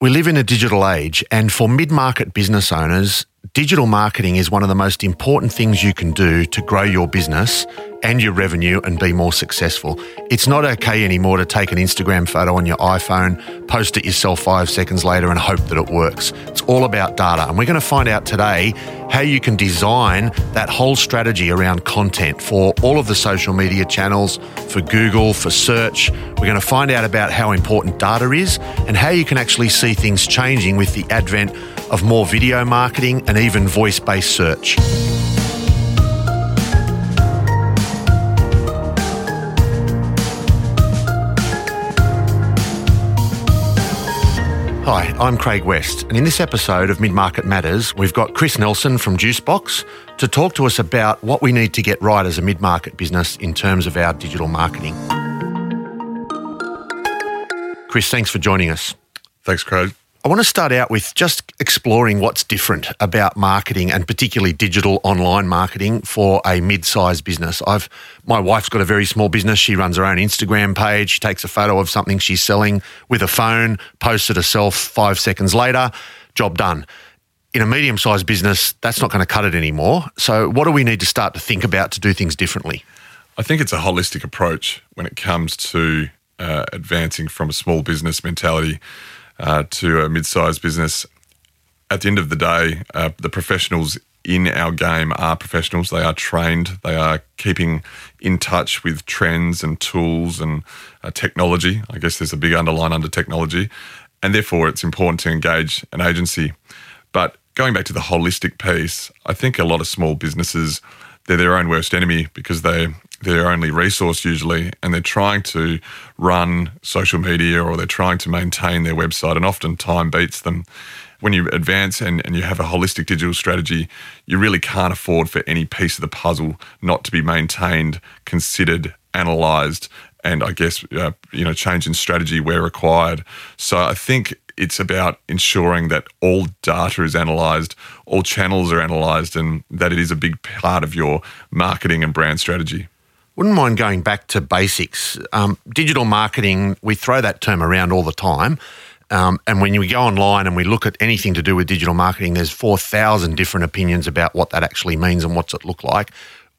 We live in a digital age, and for mid market business owners, digital marketing is one of the most important things you can do to grow your business and your revenue and be more successful. It's not okay anymore to take an Instagram photo on your iPhone, post it yourself five seconds later, and hope that it works. It's all about data. And we're going to find out today how you can design that whole strategy around content for all of the social media channels, for Google, for search. We're going to find out about how important data is and how you can actually see things changing with the advent of more video marketing and even voice based search. Hi, I'm Craig West, and in this episode of Mid Market Matters, we've got Chris Nelson from Juicebox to talk to us about what we need to get right as a mid market business in terms of our digital marketing. Chris, thanks for joining us. Thanks, Craig. I want to start out with just exploring what's different about marketing and particularly digital online marketing for a mid-sized business. I've my wife's got a very small business. She runs her own Instagram page, she takes a photo of something she's selling with a phone, posts it herself 5 seconds later, job done. In a medium-sized business, that's not going to cut it anymore. So what do we need to start to think about to do things differently? I think it's a holistic approach when it comes to uh, advancing from a small business mentality uh, to a mid-sized business. At the end of the day, uh, the professionals in our game are professionals. They are trained. They are keeping in touch with trends and tools and uh, technology. I guess there's a big underline under technology, and therefore it's important to engage an agency. But going back to the holistic piece, I think a lot of small businesses they're their own worst enemy because they their only resource usually, and they're trying to run social media or they're trying to maintain their website, and often time beats them. When you advance and, and you have a holistic digital strategy, you really can't afford for any piece of the puzzle not to be maintained, considered, analysed, and I guess uh, you know change in strategy where required. So I think it's about ensuring that all data is analysed, all channels are analysed, and that it is a big part of your marketing and brand strategy. Wouldn't mind going back to basics. Um, digital marketing, we throw that term around all the time. Um, and when we go online and we look at anything to do with digital marketing, there's 4,000 different opinions about what that actually means and what's it look like.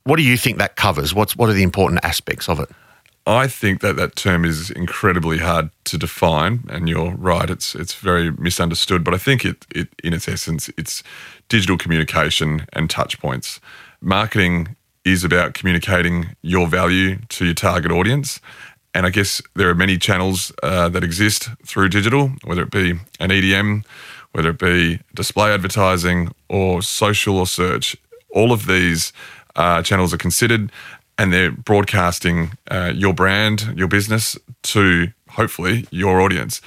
What do you think that covers? What's, what are the important aspects of it? I think that that term is incredibly hard to define, and you're right. It's it's very misunderstood. But I think it, it in its essence, it's digital communication and touch points. Marketing is about communicating your value to your target audience. And I guess there are many channels uh, that exist through digital, whether it be an EDM, whether it be display advertising or social or search. All of these uh, channels are considered and they're broadcasting uh, your brand, your business to hopefully your audience.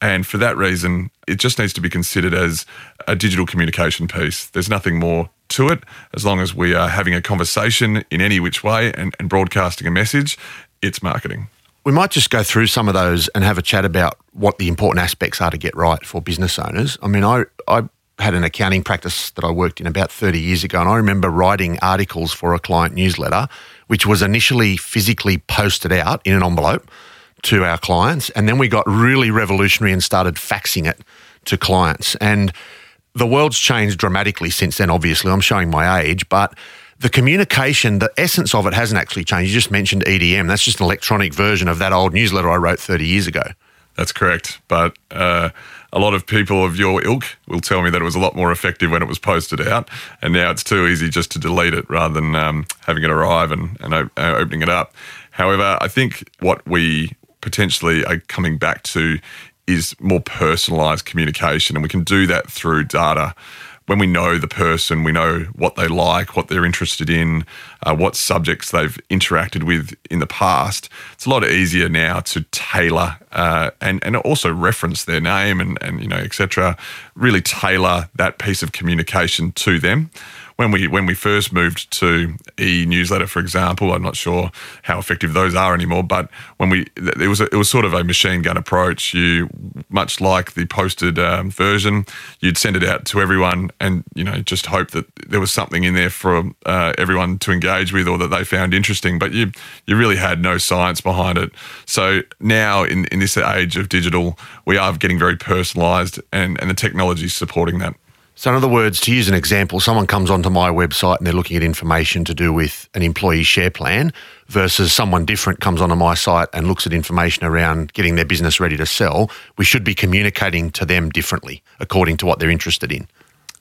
And for that reason, it just needs to be considered as a digital communication piece. There's nothing more to it. As long as we are having a conversation in any which way and, and broadcasting a message, it's marketing. We might just go through some of those and have a chat about what the important aspects are to get right for business owners. I mean, I, I had an accounting practice that I worked in about 30 years ago, and I remember writing articles for a client newsletter, which was initially physically posted out in an envelope to our clients. And then we got really revolutionary and started faxing it to clients. And the world's changed dramatically since then, obviously. I'm showing my age, but the communication, the essence of it hasn't actually changed. You just mentioned EDM. That's just an electronic version of that old newsletter I wrote 30 years ago. That's correct. But uh, a lot of people of your ilk will tell me that it was a lot more effective when it was posted out. And now it's too easy just to delete it rather than um, having it arrive and, and uh, opening it up. However, I think what we potentially are coming back to is more personalized communication. And we can do that through data. When we know the person, we know what they like, what they're interested in, uh, what subjects they've interacted with in the past. It's a lot easier now to tailor uh, and and also reference their name and and you know etc. Really tailor that piece of communication to them when we when we first moved to e-newsletter, for example, I'm not sure how effective those are anymore. But when we it was a, it was sort of a machine gun approach. You much like the posted um, version, you'd send it out to everyone, and you know just hope that there was something in there for uh, everyone to engage with or that they found interesting. But you you really had no science behind it. So now in in this age of digital, we are getting very personalised, and and the technology is supporting that. So, in other words, to use an example, someone comes onto my website and they're looking at information to do with an employee share plan versus someone different comes onto my site and looks at information around getting their business ready to sell. We should be communicating to them differently according to what they're interested in.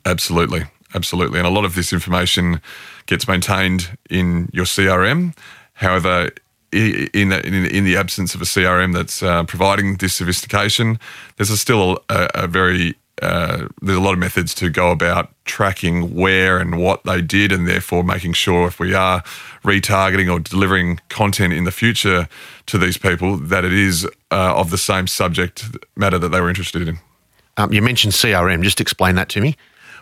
Absolutely. Absolutely. And a lot of this information gets maintained in your CRM. However, in, the, in, in the absence of a CRM that's uh, providing this sophistication, there's a still a, a very uh, there's a lot of methods to go about tracking where and what they did, and therefore making sure if we are retargeting or delivering content in the future to these people, that it is uh, of the same subject matter that they were interested in. Um, you mentioned CRM. Just explain that to me.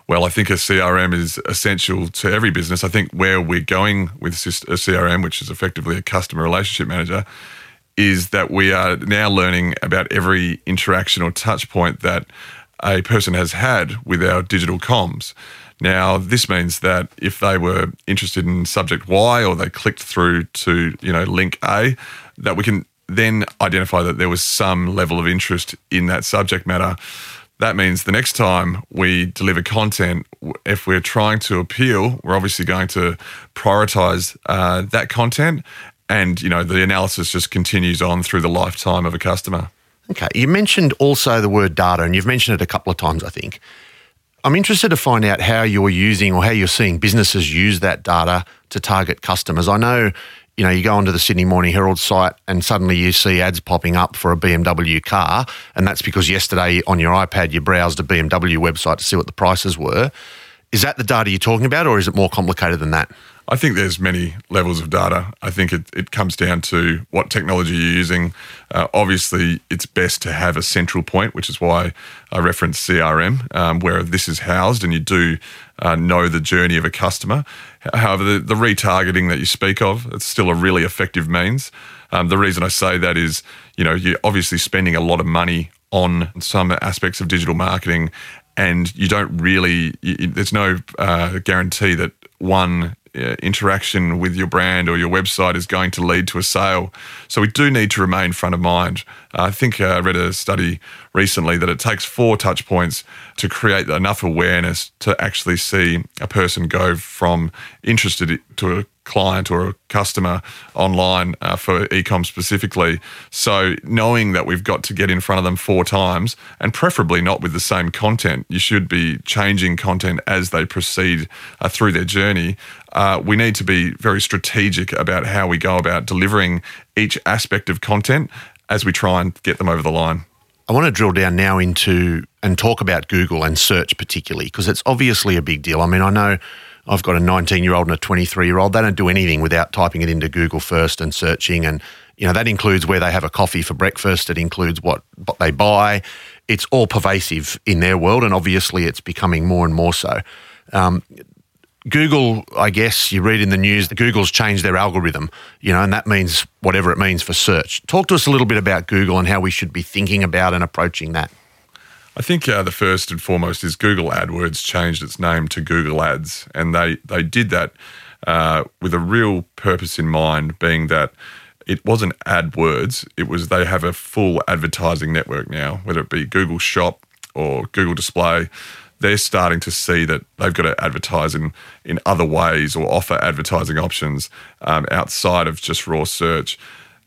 Well, I think a CRM is essential to every business. I think where we're going with a CRM, which is effectively a customer relationship manager, is that we are now learning about every interaction or touch point that a person has had with our digital comms. Now, this means that if they were interested in subject Y or they clicked through to, you know, link A, that we can then identify that there was some level of interest in that subject matter. That means the next time we deliver content, if we're trying to appeal, we're obviously going to prioritize uh, that content. And, you know, the analysis just continues on through the lifetime of a customer. Okay. You mentioned also the word data, and you've mentioned it a couple of times, I think. I'm interested to find out how you're using or how you're seeing businesses use that data to target customers. I know, you know, you go onto the Sydney Morning Herald site and suddenly you see ads popping up for a BMW car, and that's because yesterday on your iPad you browsed a BMW website to see what the prices were. Is that the data you're talking about, or is it more complicated than that? I think there's many levels of data. I think it, it comes down to what technology you're using. Uh, obviously, it's best to have a central point, which is why I reference CRM, um, where this is housed and you do uh, know the journey of a customer. However, the, the retargeting that you speak of, it's still a really effective means. Um, the reason I say that is, you know, you're obviously spending a lot of money on some aspects of digital marketing and you don't really you, there's no uh, guarantee that one Uh, interaction with your brand or your website is going to lead to a sale. So we do need to remain front of mind. I think uh, I read a study recently that it takes four touch points to create enough awareness to actually see a person go from interested to a client or a customer online uh, for ecom specifically. So knowing that we've got to get in front of them four times and preferably not with the same content, you should be changing content as they proceed uh, through their journey. Uh, we need to be very strategic about how we go about delivering each aspect of content as we try and get them over the line. I want to drill down now into and talk about Google and search particularly because it's obviously a big deal. I mean, I know I've got a 19 year old and a 23 year old. They don't do anything without typing it into Google first and searching. And, you know, that includes where they have a coffee for breakfast. It includes what, they buy. It's all pervasive in their world. And obviously it's becoming more and more so. Um, Google, I guess you read in the news that Google's changed their algorithm, you know, and that means whatever it means for search. Talk to us a little bit about Google and how we should be thinking about and approaching that. I think uh, the first and foremost is Google AdWords changed its name to Google Ads, and they they did that uh, with a real purpose in mind, being that it wasn't AdWords; it was they have a full advertising network now, whether it be Google Shop or Google Display. They're starting to see that they've got to advertise in, in other ways or offer advertising options um, outside of just raw search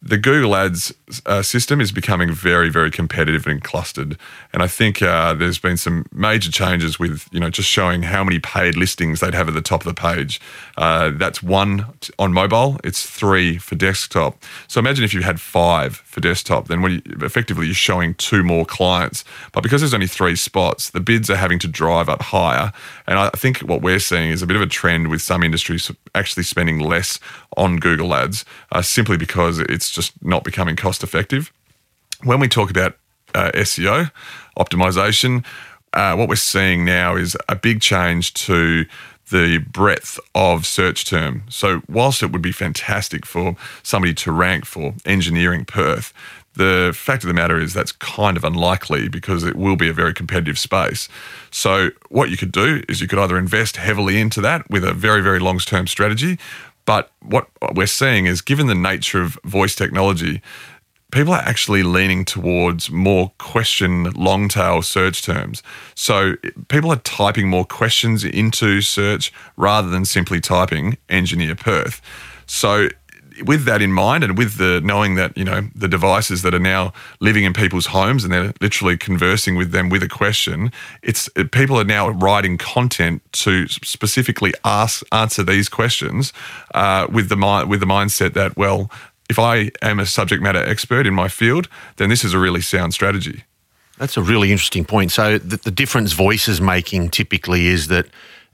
the Google Ads uh, system is becoming very, very competitive and clustered, and I think uh, there's been some major changes with you know just showing how many paid listings they'd have at the top of the page. Uh, that's one on mobile. It's three for desktop. So imagine if you had five for desktop, then when you, effectively you're showing two more clients. But because there's only three spots, the bids are having to drive up higher. And I think what we're seeing is a bit of a trend with some industries actually spending less on Google Ads uh, simply because it's just not becoming cost effective. When we talk about uh, SEO optimization, uh, what we're seeing now is a big change to the breadth of search term. So, whilst it would be fantastic for somebody to rank for engineering Perth, the fact of the matter is that's kind of unlikely because it will be a very competitive space. So, what you could do is you could either invest heavily into that with a very, very long term strategy. But what we're seeing is, given the nature of voice technology, people are actually leaning towards more question long tail search terms. So people are typing more questions into search rather than simply typing engineer Perth. So with that in mind and with the knowing that you know the devices that are now living in people's homes and they're literally conversing with them with a question it's people are now writing content to specifically ask answer these questions uh, with the mind with the mindset that well if I am a subject matter expert in my field, then this is a really sound strategy. That's a really interesting point. So the, the difference voice is making typically is that,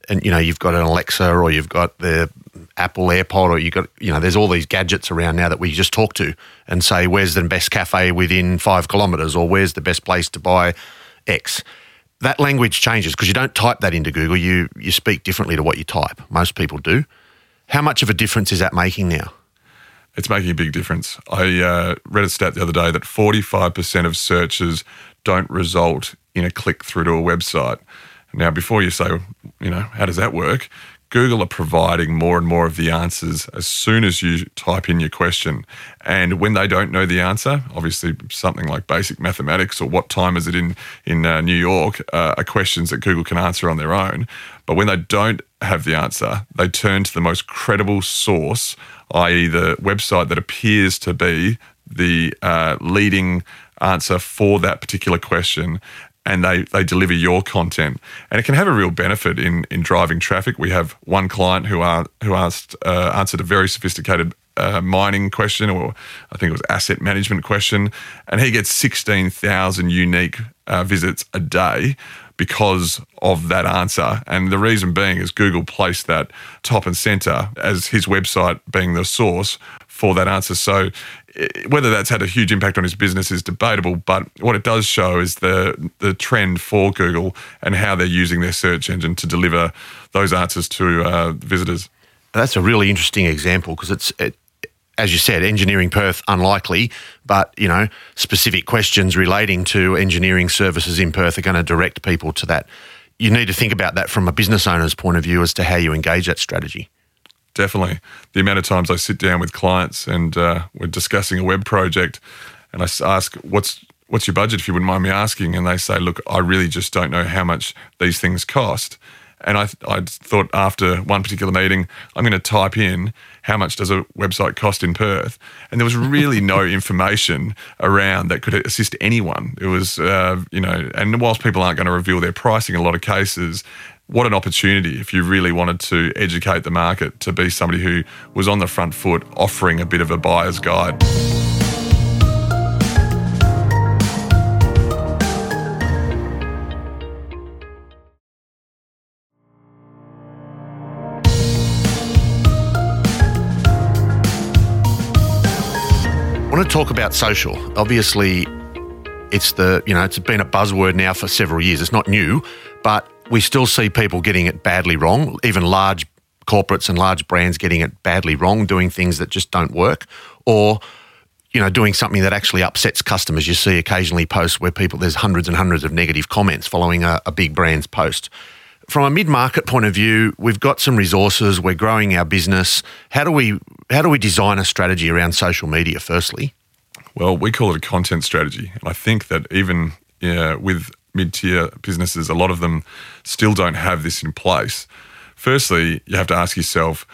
and you know, you've got an Alexa or you've got the Apple AirPod or you've got, you know, there's all these gadgets around now that we just talk to and say, where's the best cafe within five kilometres or where's the best place to buy X. That language changes because you don't type that into Google. You you speak differently to what you type. Most people do. How much of a difference is that making now? It's making a big difference. I uh, read a stat the other day that 45% of searches don't result in a click through to a website. Now, before you say, you know, how does that work? Google are providing more and more of the answers as soon as you type in your question. And when they don't know the answer, obviously something like basic mathematics or what time is it in, in uh, New York uh, are questions that Google can answer on their own. But when they don't have the answer, they turn to the most credible source, i.e., the website that appears to be the uh, leading answer for that particular question and they, they deliver your content. And it can have a real benefit in, in driving traffic. We have one client who, are, who asked, uh, answered a very sophisticated uh, mining question, or I think it was asset management question, and he gets 16,000 unique uh, visits a day because of that answer. And the reason being is Google placed that top and center as his website being the source for that answer. So whether that's had a huge impact on his business is debatable, but what it does show is the the trend for Google and how they're using their search engine to deliver those answers to uh, visitors. That's a really interesting example because it's. It, as you said, engineering Perth unlikely, but you know specific questions relating to engineering services in Perth are going to direct people to that. You need to think about that from a business owner's point of view as to how you engage that strategy definitely. The amount of times I sit down with clients and uh, we're discussing a web project, and I ask, "What's what's your budget?" If you wouldn't mind me asking, and they say, "Look, I really just don't know how much these things cost." And I, I thought after one particular meeting, I'm going to type in how much does a website cost in Perth, and there was really no information around that could assist anyone. It was, uh, you know, and whilst people aren't going to reveal their pricing in a lot of cases, what an opportunity if you really wanted to educate the market to be somebody who was on the front foot offering a bit of a buyer's guide. I want to talk about social. Obviously, it's the you know it's been a buzzword now for several years. It's not new, but we still see people getting it badly wrong, even large corporates and large brands getting it badly wrong, doing things that just don't work, or you know, doing something that actually upsets customers. You see occasionally posts where people there's hundreds and hundreds of negative comments following a, a big brand's post. From a mid-market point of view, we've got some resources. We're growing our business. How do we how do we design a strategy around social media? Firstly, well, we call it a content strategy, and I think that even yeah, with mid tier businesses, a lot of them still don't have this in place. Firstly, you have to ask yourself,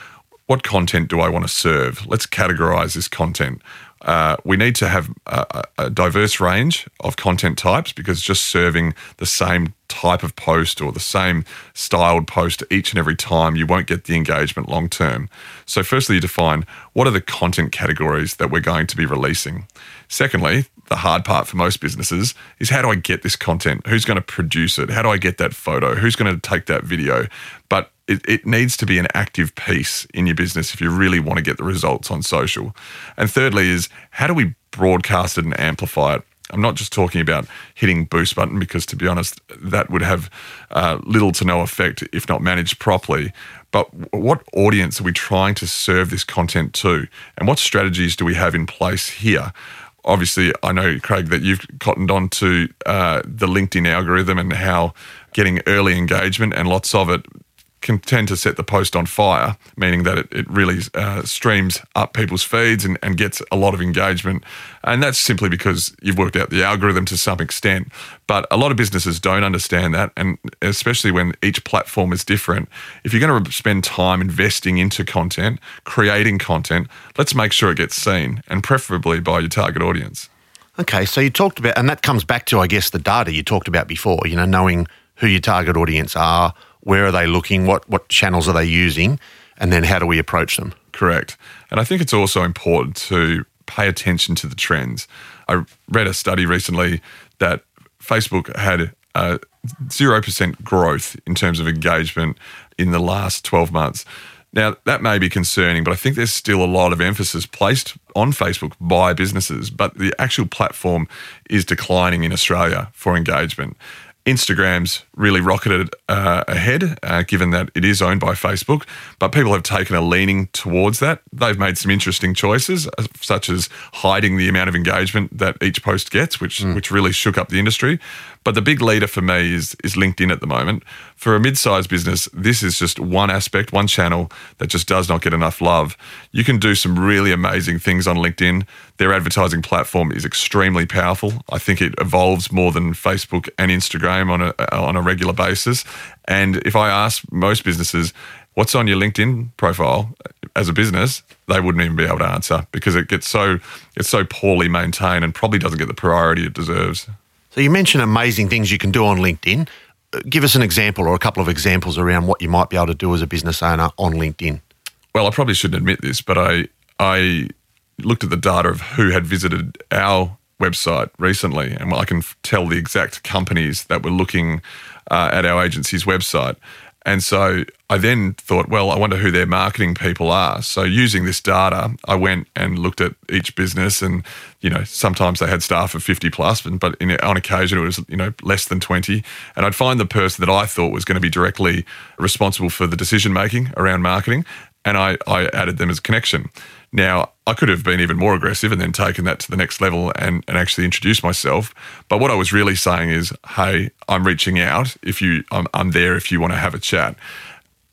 what content do I want to serve? Let's categorize this content. Uh, we need to have a, a, diverse range of content types because just serving the same type of post or the same styled post each and every time, you won't get the engagement long term. So, firstly, you define what are the content categories that we're going to be releasing. Secondly, the hard part for most businesses is how do I get this content? Who's going to produce it? How do I get that photo? Who's going to take that video? But it, it, needs to be an active piece in your business if you really want to get the results on social. And thirdly, is how do we broadcast it and amplify it? I'm not just talking about hitting boost button because, to be honest, that would have uh, little to no effect if not managed properly. But what audience are we trying to serve this content to? And what strategies do we have in place here? Obviously, I know, Craig, that you've cottoned on to uh, the LinkedIn algorithm and how getting early engagement and lots of it can tend to set the post on fire, meaning that it, it really uh, streams up people's feeds and, and gets a lot of engagement. And that's simply because you've worked out the algorithm to some extent. But a lot of businesses don't understand that. And especially when each platform is different, if you're going to spend time investing into content, creating content, let's make sure it gets seen and preferably by your target audience. Okay, so you talked about, and that comes back to, I guess, the data you talked about before, you know, knowing who your target audience are, where are they looking? What what channels are they using? And then how do we approach them? Correct. And I think it's also important to pay attention to the trends. I read a study recently that Facebook had uh, a 0% growth in terms of engagement in the last 12 months. Now, that may be concerning, but I think there's still a lot of emphasis placed on Facebook by businesses, but the actual platform is declining in Australia for engagement. Instagram's really rocketed uh, ahead, uh, given that it is owned by Facebook. But people have taken a leaning towards that. They've made some interesting choices, uh, such as hiding the amount of engagement that each post gets, which mm. which really shook up the industry. But the big leader for me is is LinkedIn at the moment. For a mid-sized business, this is just one aspect, one channel that just does not get enough love. You can do some really amazing things on LinkedIn. Their advertising platform is extremely powerful. I think it evolves more than Facebook and Instagram on a on a regular basis. And if I ask most businesses, what's on your LinkedIn profile as a business, they wouldn't even be able to answer because it gets so it's so poorly maintained and probably doesn't get the priority it deserves. So you mentioned amazing things you can do on LinkedIn. Uh, give us an example or a couple of examples around what you might be able to do as a business owner on LinkedIn. Well, I probably shouldn't admit this, but I I looked at the data of who had visited our website recently, and I can tell the exact companies that were looking uh, at our agency's website. And so I then thought, well, I wonder who their marketing people are. So using this data, I went and looked at each business, and you know, sometimes they had staff of fifty plus, but in, on occasion it was you know less than twenty. And I'd find the person that I thought was going to be directly responsible for the decision making around marketing, and I, I added them as a connection. Now, I could have been even more aggressive and then taken that to the next level and, and actually introduced myself. But what I was really saying is, hey, I'm reaching out. If you, I'm, I'm there if you want to have a chat.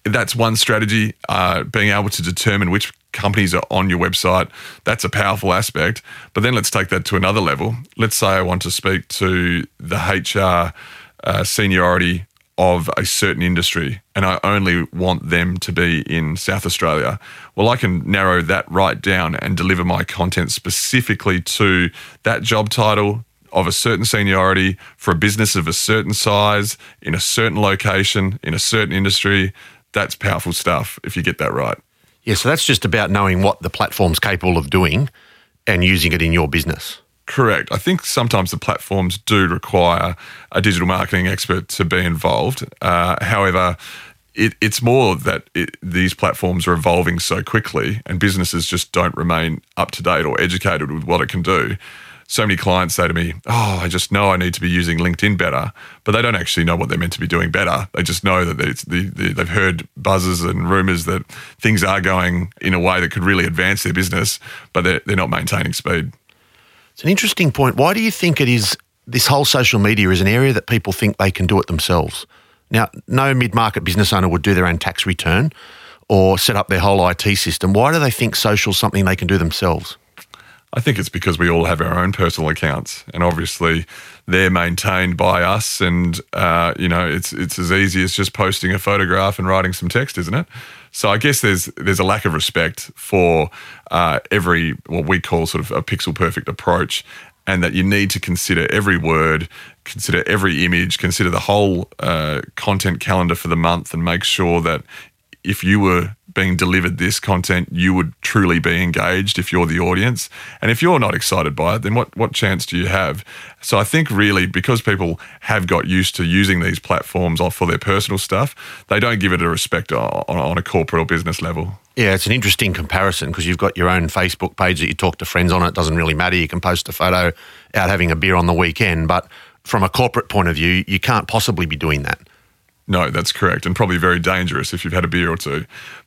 That's one strategy. Uh, being able to determine which companies are on your website, that's a powerful aspect. But then let's take that to another level. Let's say I want to speak to the HR uh, seniority of a certain industry and I only want them to be in South Australia, well, I can narrow that right down and deliver my content specifically to that job title of a certain seniority for a business of a certain size in a certain location in a certain industry. That's powerful stuff if you get that right. Yeah, so that's just about knowing what the platform's capable of doing and using it in your business. Correct. I think sometimes the platforms do require a digital marketing expert to be involved. Uh, however, it, it's more that it, these platforms are evolving so quickly and businesses just don't remain up to date or educated with what it can do. So many clients say to me, Oh, I just know I need to be using LinkedIn better, but they don't actually know what they're meant to be doing better. They just know that the, the, they've heard buzzes and rumors that things are going in a way that could really advance their business, but they're, they're not maintaining speed. It's an interesting point. Why do you think it is this whole social media is an area that people think they can do it themselves? Now, no mid market business owner would do their own tax return or set up their whole IT system. Why do they think social is something they can do themselves? I think it's because we all have our own personal accounts, and obviously they're maintained by us. And uh, you know, it's it's as easy as just posting a photograph and writing some text, isn't it? So I guess there's there's a lack of respect for uh, every what we call sort of a pixel perfect approach, and that you need to consider every word, consider every image, consider the whole uh, content calendar for the month, and make sure that if you were being delivered this content, you would truly be engaged if you're the audience. And if you're not excited by it, then what, what chance do you have? So I think really because people have got used to using these platforms for their personal stuff, they don't give it a respect on, on a corporate or business level. Yeah, it's an interesting comparison because you've got your own Facebook page that you talk to friends on. It doesn't really matter. You can post a photo out having a beer on the weekend, but from a corporate point of view, you can't possibly be doing that. No, that's correct, and probably very dangerous if you've had a beer or two.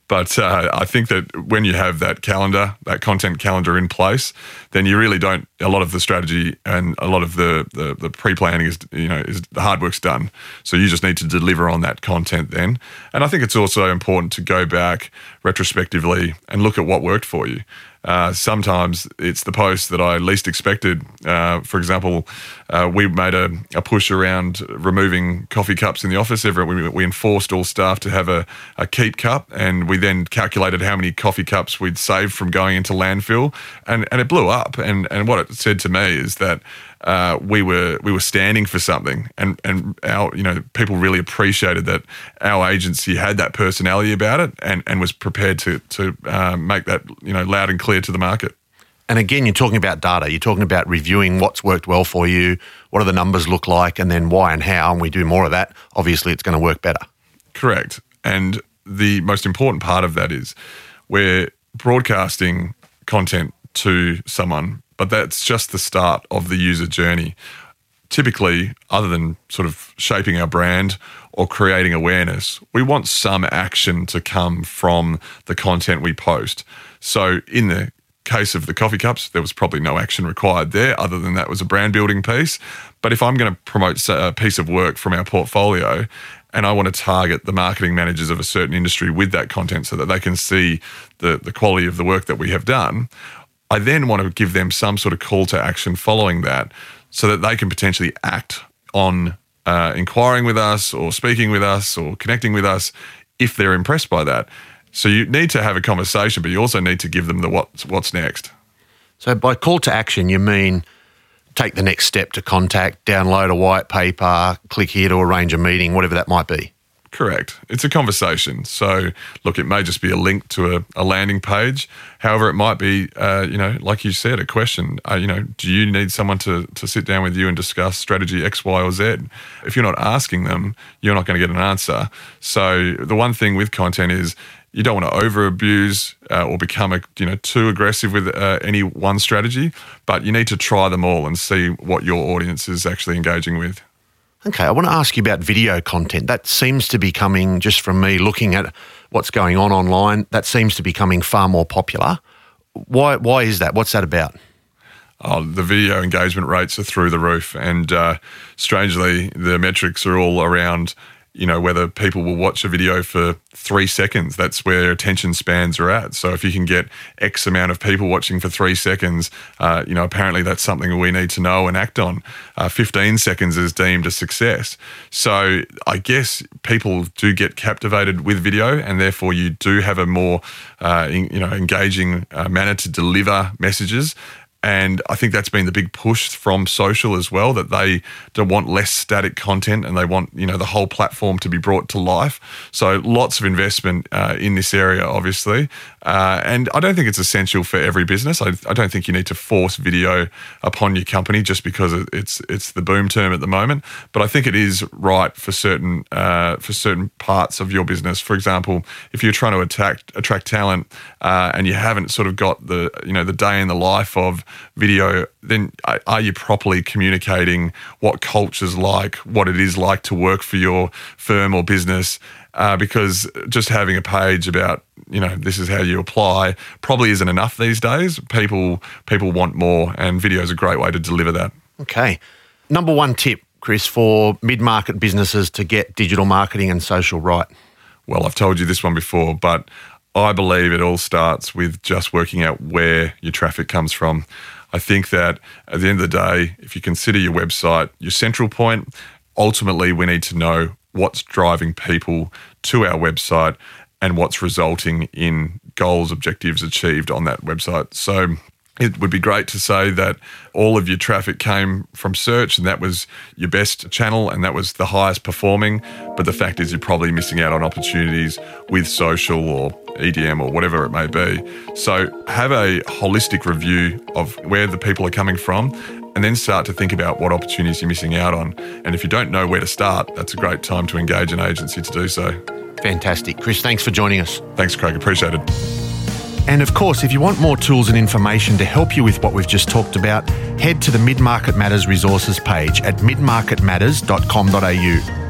But uh, I think that when you have that calendar, that content calendar in place, then you really don't. A lot of the strategy and a lot of the the, the pre planning is you know is the hard work's done. So you just need to deliver on that content then. And I think it's also important to go back retrospectively and look at what worked for you. Uh, sometimes it's the post that I least expected. Uh, for example, uh, we made a, a, push around removing coffee cups in the office. We, we enforced all staff to have a, a, keep cup, and we then calculated how many coffee cups we'd saved from going into landfill, and, and it blew up. And, and what it said to me is that uh, we were we were standing for something, and and our you know people really appreciated that our agency had that personality about it, and and was prepared to to uh, make that you know loud and clear to the market. And again, you're talking about data. You're talking about reviewing what's worked well for you, what do the numbers look like, and then why and how. And we do more of that. Obviously, it's going to work better. Correct. And the most important part of that is we're broadcasting content to someone but that's just the start of the user journey. Typically, other than sort of shaping our brand or creating awareness, we want some action to come from the content we post. So, in the case of the coffee cups, there was probably no action required there, other than that was a brand building piece. But if I'm going to promote a piece of work from our portfolio and I want to target the marketing managers of a certain industry with that content so that they can see the, the quality of the work that we have done, I then want to give them some sort of call to action following that so that they can potentially act on uh, inquiring with us or speaking with us or connecting with us if they're impressed by that. So you need to have a conversation, but you also need to give them the what's, what's next. So by call to action, you mean take the next step to contact, download a white paper, click here to arrange a meeting, whatever that might be. Correct. It's a conversation. So, look, it may just be a link to a, a landing page. However, it might be, uh, you know, like you said, a question. Uh, you know, do you need someone to, to sit down with you and discuss strategy X, Y, or Z? If you're not asking them, you're not going to get an answer. So, the one thing with content is you don't want to over abuse uh, or become a, you know too aggressive with uh, any one strategy, but you need to try them all and see what your audience is actually engaging with. Okay, I want to ask you about video content. That seems to be coming, just from me looking at what's going on online, that seems to be becoming far more popular. Why, why is that? What's that about? Oh, the video engagement rates are through the roof. And uh, strangely, the metrics are all around you know, whether people will watch a video for three seconds. That's where attention spans are at. So if you can get X amount of people watching for three seconds, uh, you know, apparently that's something we need to know and act on. Uh, 15 seconds is deemed a success. So I guess people do get captivated with video and therefore you do have a more, uh, in, you know, engaging uh, manner to deliver messages. And I think that's been the big push from social as well that they don't want less static content and they want you know the whole platform to be brought to life. So lots of investment uh, in this area, obviously. Uh, and I don't think it's essential for every business. I, I, don't think you need to force video upon your company just because it's it's the boom term at the moment. But I think it is right for certain uh, for certain parts of your business. For example, if you're trying to attract attract talent uh, and you haven't sort of got the you know the day in the life of video, then are you properly communicating what culture's like, what it is like to work for your firm or business? Uh, because just having a page about you know this is how you apply probably isn't enough these days. People people want more, and video is a great way to deliver that. Okay, number one tip, Chris, for mid market businesses to get digital marketing and social right. Well, I've told you this one before, but I believe it all starts with just working out where your traffic comes from. I think that at the end of the day, if you consider your website your central point, ultimately we need to know what's driving people to our website and what's resulting in goals, objectives achieved on that website. So it would be great to say that all of your traffic came from search and that was your best channel and that was the highest performing. But the fact is, you're probably missing out on opportunities with social or EDM or whatever it may be. So have a holistic review of where the people are coming from and then start to think about what opportunities you're missing out on. And if you don't know where to start, that's a great time to engage an agency to do so. Fantastic. Chris, thanks for joining us. Thanks, Craig. Appreciate it. And of course, if you want more tools and information to help you with what we've just talked about, head to the Mid Market Matters resources page at midmarketmatters.com.au.